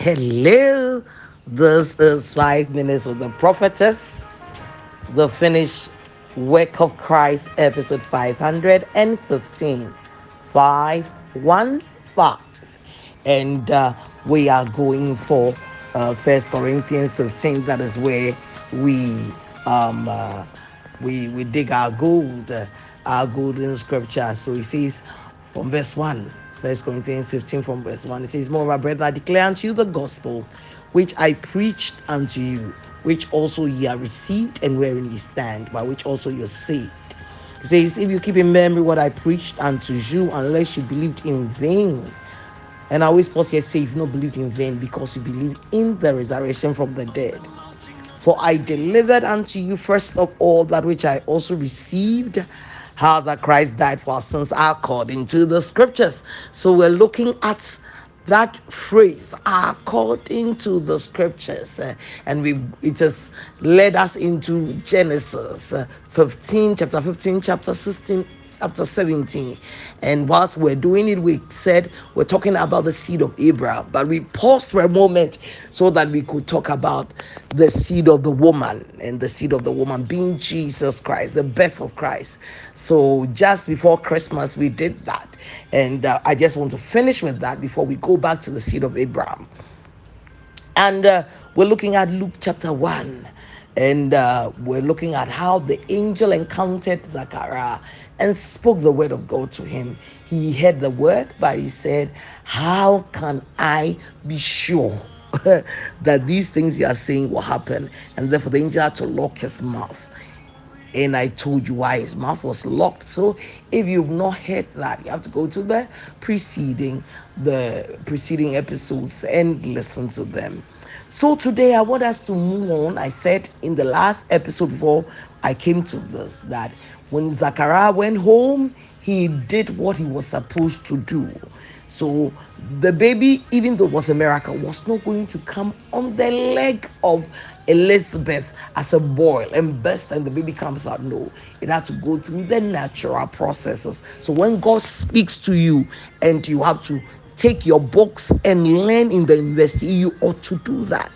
Hello, this is Five Minutes with the Prophetess, the finished work of Christ, episode 515. 515. And uh, we are going for uh, First Corinthians 15. That is where we um, uh, we we dig our gold, uh, our golden scripture. So he says from verse 1 First Corinthians 15 from verse 1. It says, Moreover, brethren, I declare unto you the gospel which I preached unto you, which also ye have received and wherein ye stand, by which also you're saved. It says, If you keep in memory what I preached unto you, unless you believed in vain. And I always pause here say, If not believed in vain, because you believed in the resurrection from the dead. For I delivered unto you first of all that which I also received how that Christ died for our sins according to the scriptures. So we're looking at that phrase according to the scriptures and we it has led us into genesis uh, 15 chapter 15 chapter 16 chapter 17. And whilst we're doing it, we said we're talking about the seed of Abraham, but we paused for a moment so that we could talk about the seed of the woman and the seed of the woman being Jesus Christ, the birth of Christ. So just before Christmas, we did that. And uh, I just want to finish with that before we go back to the seed of Abraham. And uh, we're looking at Luke chapter 1 and uh, we're looking at how the angel encountered Zachariah and spoke the word of God to him. He heard the word, but he said, How can I be sure? that these things you are saying will happen, and therefore the angel had to lock his mouth. And I told you why his mouth was locked. So if you've not heard that, you have to go to the preceding the preceding episodes and listen to them. So today I want us to move on. I said in the last episode before I came to this that when Zachariah went home, he did what he was supposed to do. So the baby, even though it was a miracle, was not going to come on the leg of Elizabeth as a boil and burst and the baby comes out. No, it had to go through the natural processes. So when God speaks to you and you have to take your books and learn in the university, you ought to do that.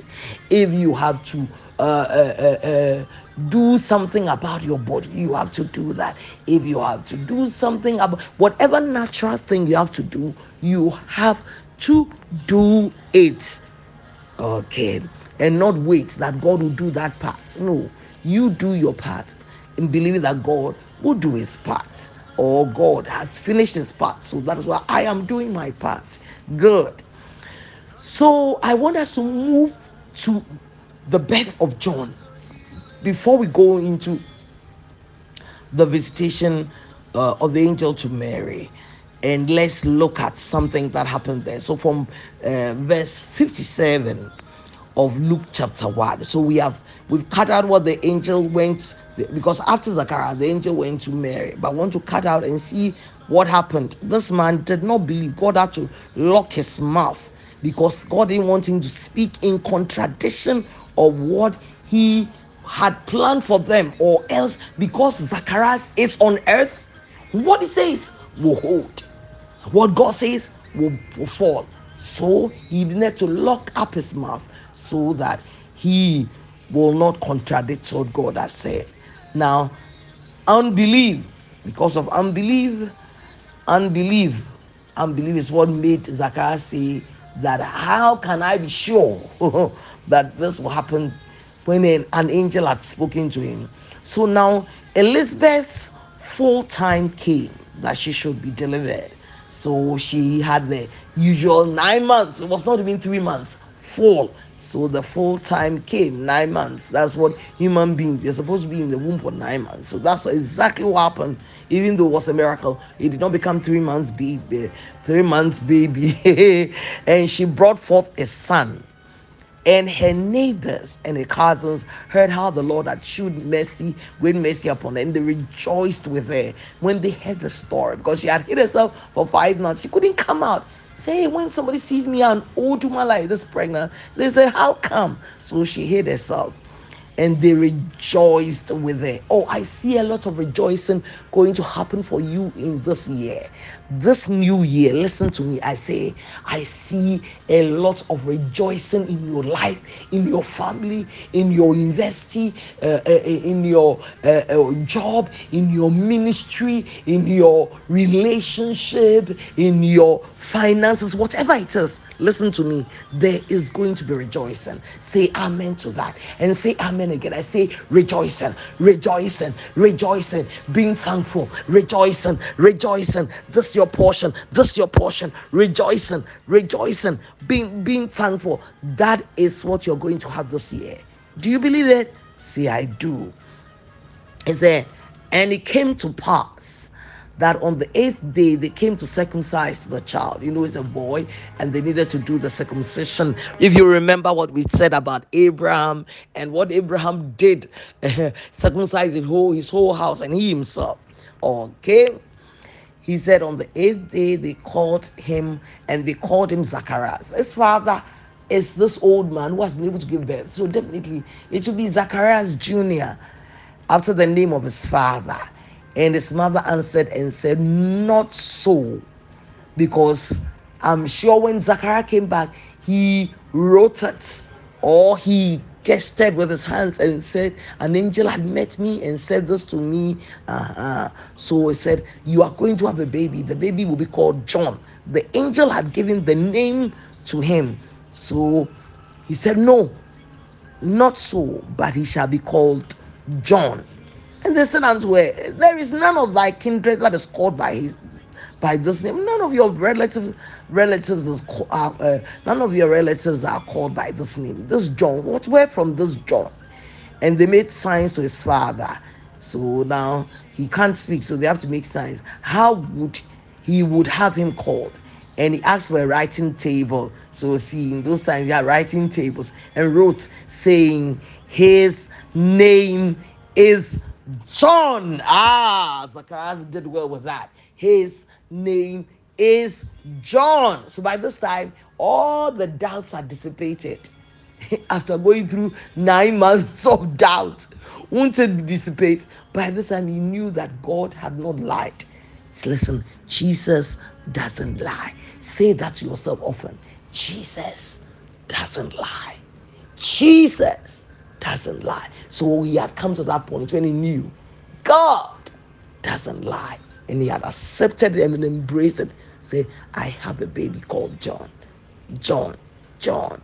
If you have to uh, uh, uh, uh, do something about your body, you have to do that. If you have to do something about whatever natural thing you have to do, you have to do it. Okay. And not wait that God will do that part. No, you do your part in believing that God will do his part or God has finished his part. So that is why I am doing my part. Good. So I want us to move to the birth of John before we go into the visitation uh, of the angel to Mary. And let's look at something that happened there. So, from uh, verse 57 of Luke chapter 1. So, we have we've cut out what the angel went because after Zachariah, the angel went to Mary. But I want to cut out and see what happened. This man did not believe. God had to lock his mouth because God didn't want him to speak in contradiction of what he had planned for them, or else because Zacharias is on earth, what he says will hold. What God says will, will fall. So he needed to lock up his mouth so that he will not contradict what God has said. Now, unbelief, because of unbelief, unbelief, unbelief is what made Zacharias say that how can I be sure that this will happen when an angel had spoken to him? So now Elizabeth's full time came that she should be delivered. So she had the usual nine months. It was not even three months, full so the full time came nine months. That's what human beings, you're supposed to be in the womb for nine months. So that's exactly what happened. Even though it was a miracle, it did not become three months baby, three months baby. and she brought forth a son. And her neighbors and her cousins heard how the Lord had showed mercy, great mercy upon her, and they rejoiced with her when they heard the story because she had hid herself for five months. She couldn't come out. Say when somebody sees me an old woman like this pregnant, they say, How come? So she hid herself and they rejoiced with her. Oh, I see a lot of rejoicing going to happen for you in this year this new year, listen to me. I say, I see a lot of rejoicing in your life, in your family, in your university, uh, uh, uh in your uh, uh, job, in your ministry, in your relationship, in your finances, whatever it is. Listen to me. There is going to be rejoicing. Say amen to that and say amen again. I say rejoicing, rejoicing, rejoicing, being thankful, rejoicing, rejoicing. This your portion. This your portion. Rejoicing, rejoicing, being being thankful. That is what you're going to have this year. Do you believe it? See, I do. He said, And it came to pass that on the eighth day they came to circumcise the child. You know, it's a boy, and they needed to do the circumcision. If you remember what we said about Abraham and what Abraham did, circumcise his whole his whole house and he himself. Okay. He said on the eighth day they called him and they called him Zacharias. His father is this old man who has been able to give birth. So definitely it should be Zacharias Jr. after the name of his father. And his mother answered and said, Not so. Because I'm sure when Zachariah came back, he wrote it or he gestured with his hands and said, An angel had met me and said this to me. Uh-huh. So he said, You are going to have a baby. The baby will be called John. The angel had given the name to him. So he said, No, not so, but he shall be called John. And they said unto her, There is none of thy kindred that is called by his by this name. None of your relative relatives is uh, uh, none of your relatives are called by this name. This John, what where from this John? And they made signs to his father. So now he can't speak, so they have to make signs. How would he would have him called? And he asked for a writing table. So see, in those times, had writing tables and wrote saying, His name is John. Ah, Zacharias did well with that. His name is John. So by this time, all the doubts are dissipated. After going through nine months of doubt, wanted dissipate. By this time, he knew that God had not lied. So listen, Jesus doesn't lie. Say that to yourself often. Jesus doesn't lie. Jesus doesn't lie. So he had come to that point when he knew God doesn't lie. And he had accepted it and embraced it. Say, I have a baby called John. John. John.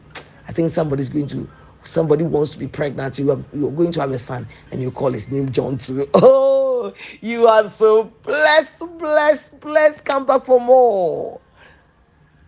I think somebody's going to, somebody wants to be pregnant. You are, you're going to have a son and you call his name John too. Oh, you are so blessed, blessed, blessed. Come back for more.